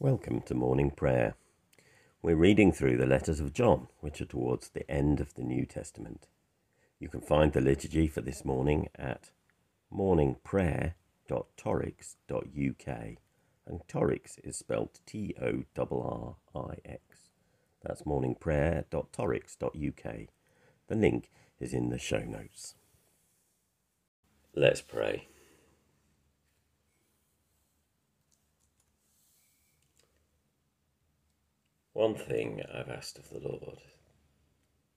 Welcome to morning prayer. We're reading through the letters of John, which are towards the end of the New Testament. You can find the liturgy for this morning at morningprayer.torrix.uk, and Torrix is spelled T O R R I X. That's morningprayer.torrix.uk. The link is in the show notes. Let's pray. One thing I've asked of the Lord,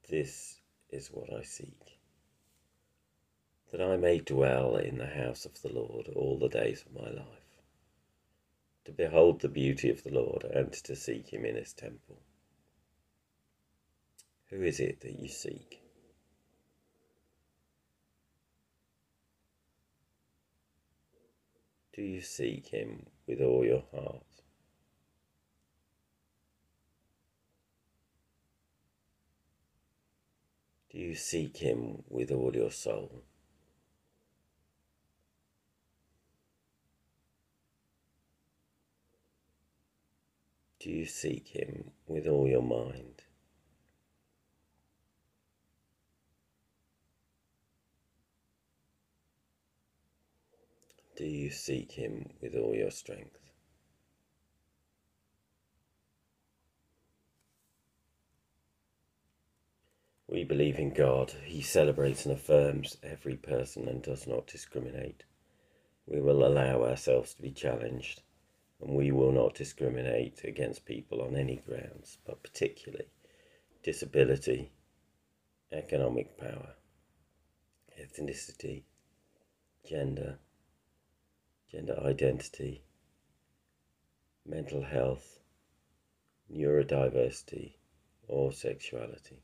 this is what I seek, that I may dwell in the house of the Lord all the days of my life, to behold the beauty of the Lord and to seek him in his temple. Who is it that you seek? Do you seek him with all your heart? Do you seek him with all your soul? Do you seek him with all your mind? Do you seek him with all your strength? We believe in God. He celebrates and affirms every person and does not discriminate. We will allow ourselves to be challenged, and we will not discriminate against people on any grounds, but particularly disability, economic power, ethnicity, gender, gender identity, mental health, neurodiversity, or sexuality.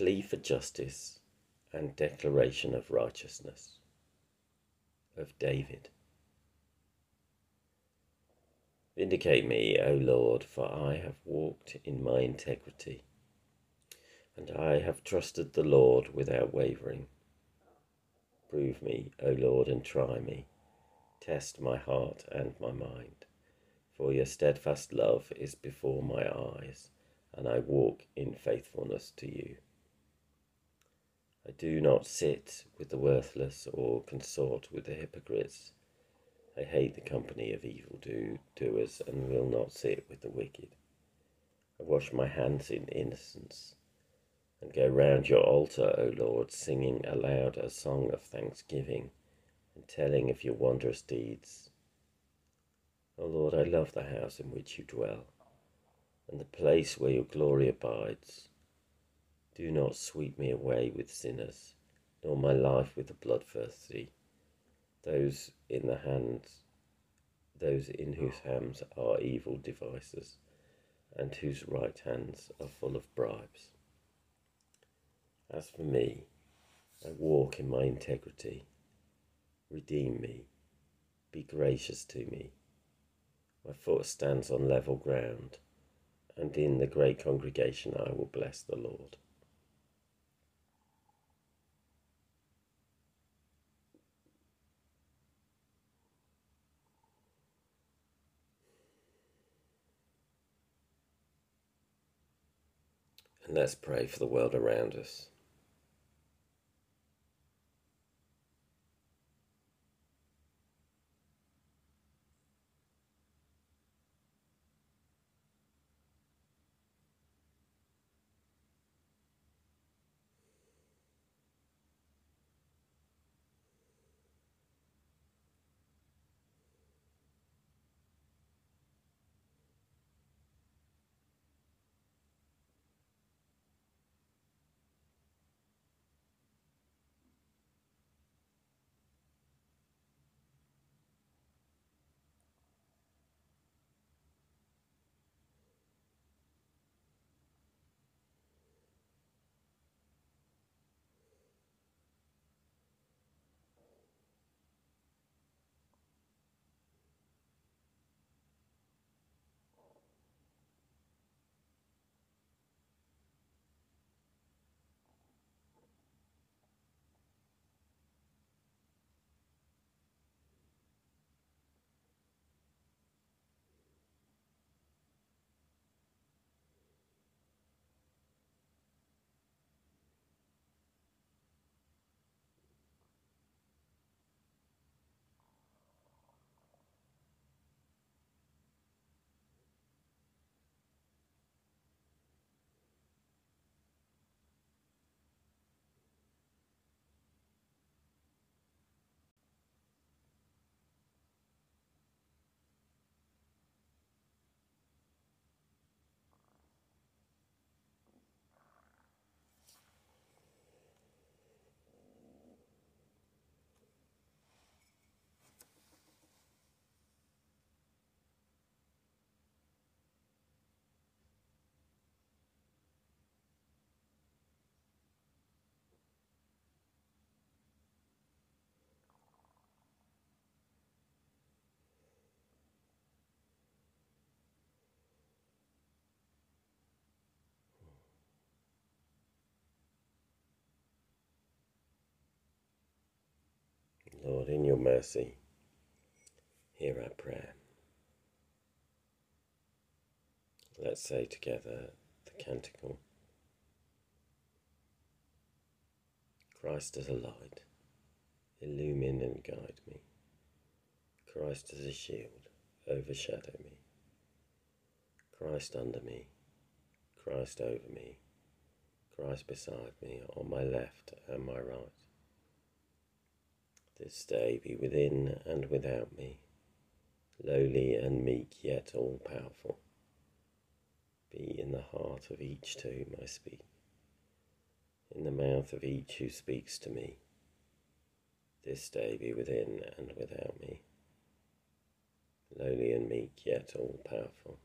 plea for justice and declaration of righteousness of David. Vindicate me, O Lord, for I have walked in my integrity, and I have trusted the Lord without wavering. Prove me, O Lord, and try me. Test my heart and my mind, for your steadfast love is before my eyes, and I walk in faithfulness to you. I do not sit with the worthless or consort with the hypocrites. I hate the company of evil do doers and will not sit with the wicked. I wash my hands in innocence and go round your altar, O Lord, singing aloud a song of thanksgiving and telling of your wondrous deeds. O Lord, I love the house in which you dwell and the place where your glory abides. Do not sweep me away with sinners, nor my life with the bloodthirsty, those in the hands, those in whose hands are evil devices, and whose right hands are full of bribes. As for me, I walk in my integrity. Redeem me. Be gracious to me. My foot stands on level ground, and in the great congregation I will bless the Lord. And let's pray for the world around us. Lord, in your mercy, hear our prayer. Let's say together the canticle Christ as a light, illumine and guide me. Christ as a shield, overshadow me. Christ under me, Christ over me, Christ beside me, on my left and my right. This day be within and without me, lowly and meek, yet all powerful. Be in the heart of each to whom I speak, in the mouth of each who speaks to me. This day be within and without me, lowly and meek, yet all powerful.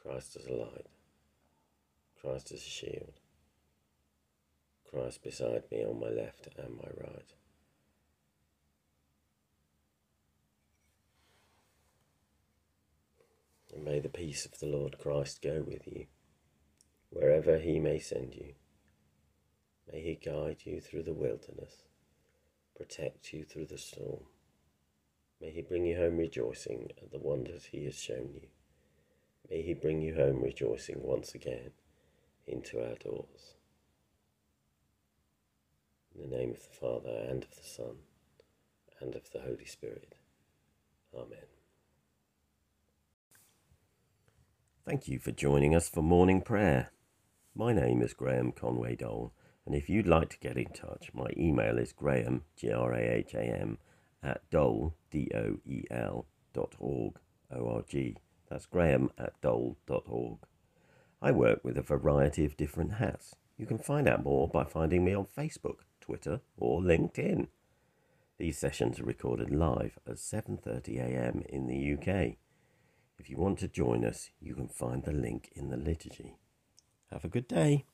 Christ is a light, Christ is a shield, Christ beside me on my left and my right. And may the peace of the Lord Christ go with you, wherever he may send you. May he guide you through the wilderness, protect you through the storm. May he bring you home rejoicing at the wonders he has shown you. May he bring you home rejoicing once again into our doors. In the name of the Father, and of the Son, and of the Holy Spirit. Amen. Thank you for joining us for morning prayer. My name is Graham Conway Doel, and if you'd like to get in touch, my email is graham, G R A H A M, at doel, D O E L, dot org, O R G. That's graham at doel.org. I work with a variety of different hats. You can find out more by finding me on Facebook, Twitter, or LinkedIn. These sessions are recorded live at 7:30 a.m. in the UK. If you want to join us, you can find the link in the liturgy. Have a good day.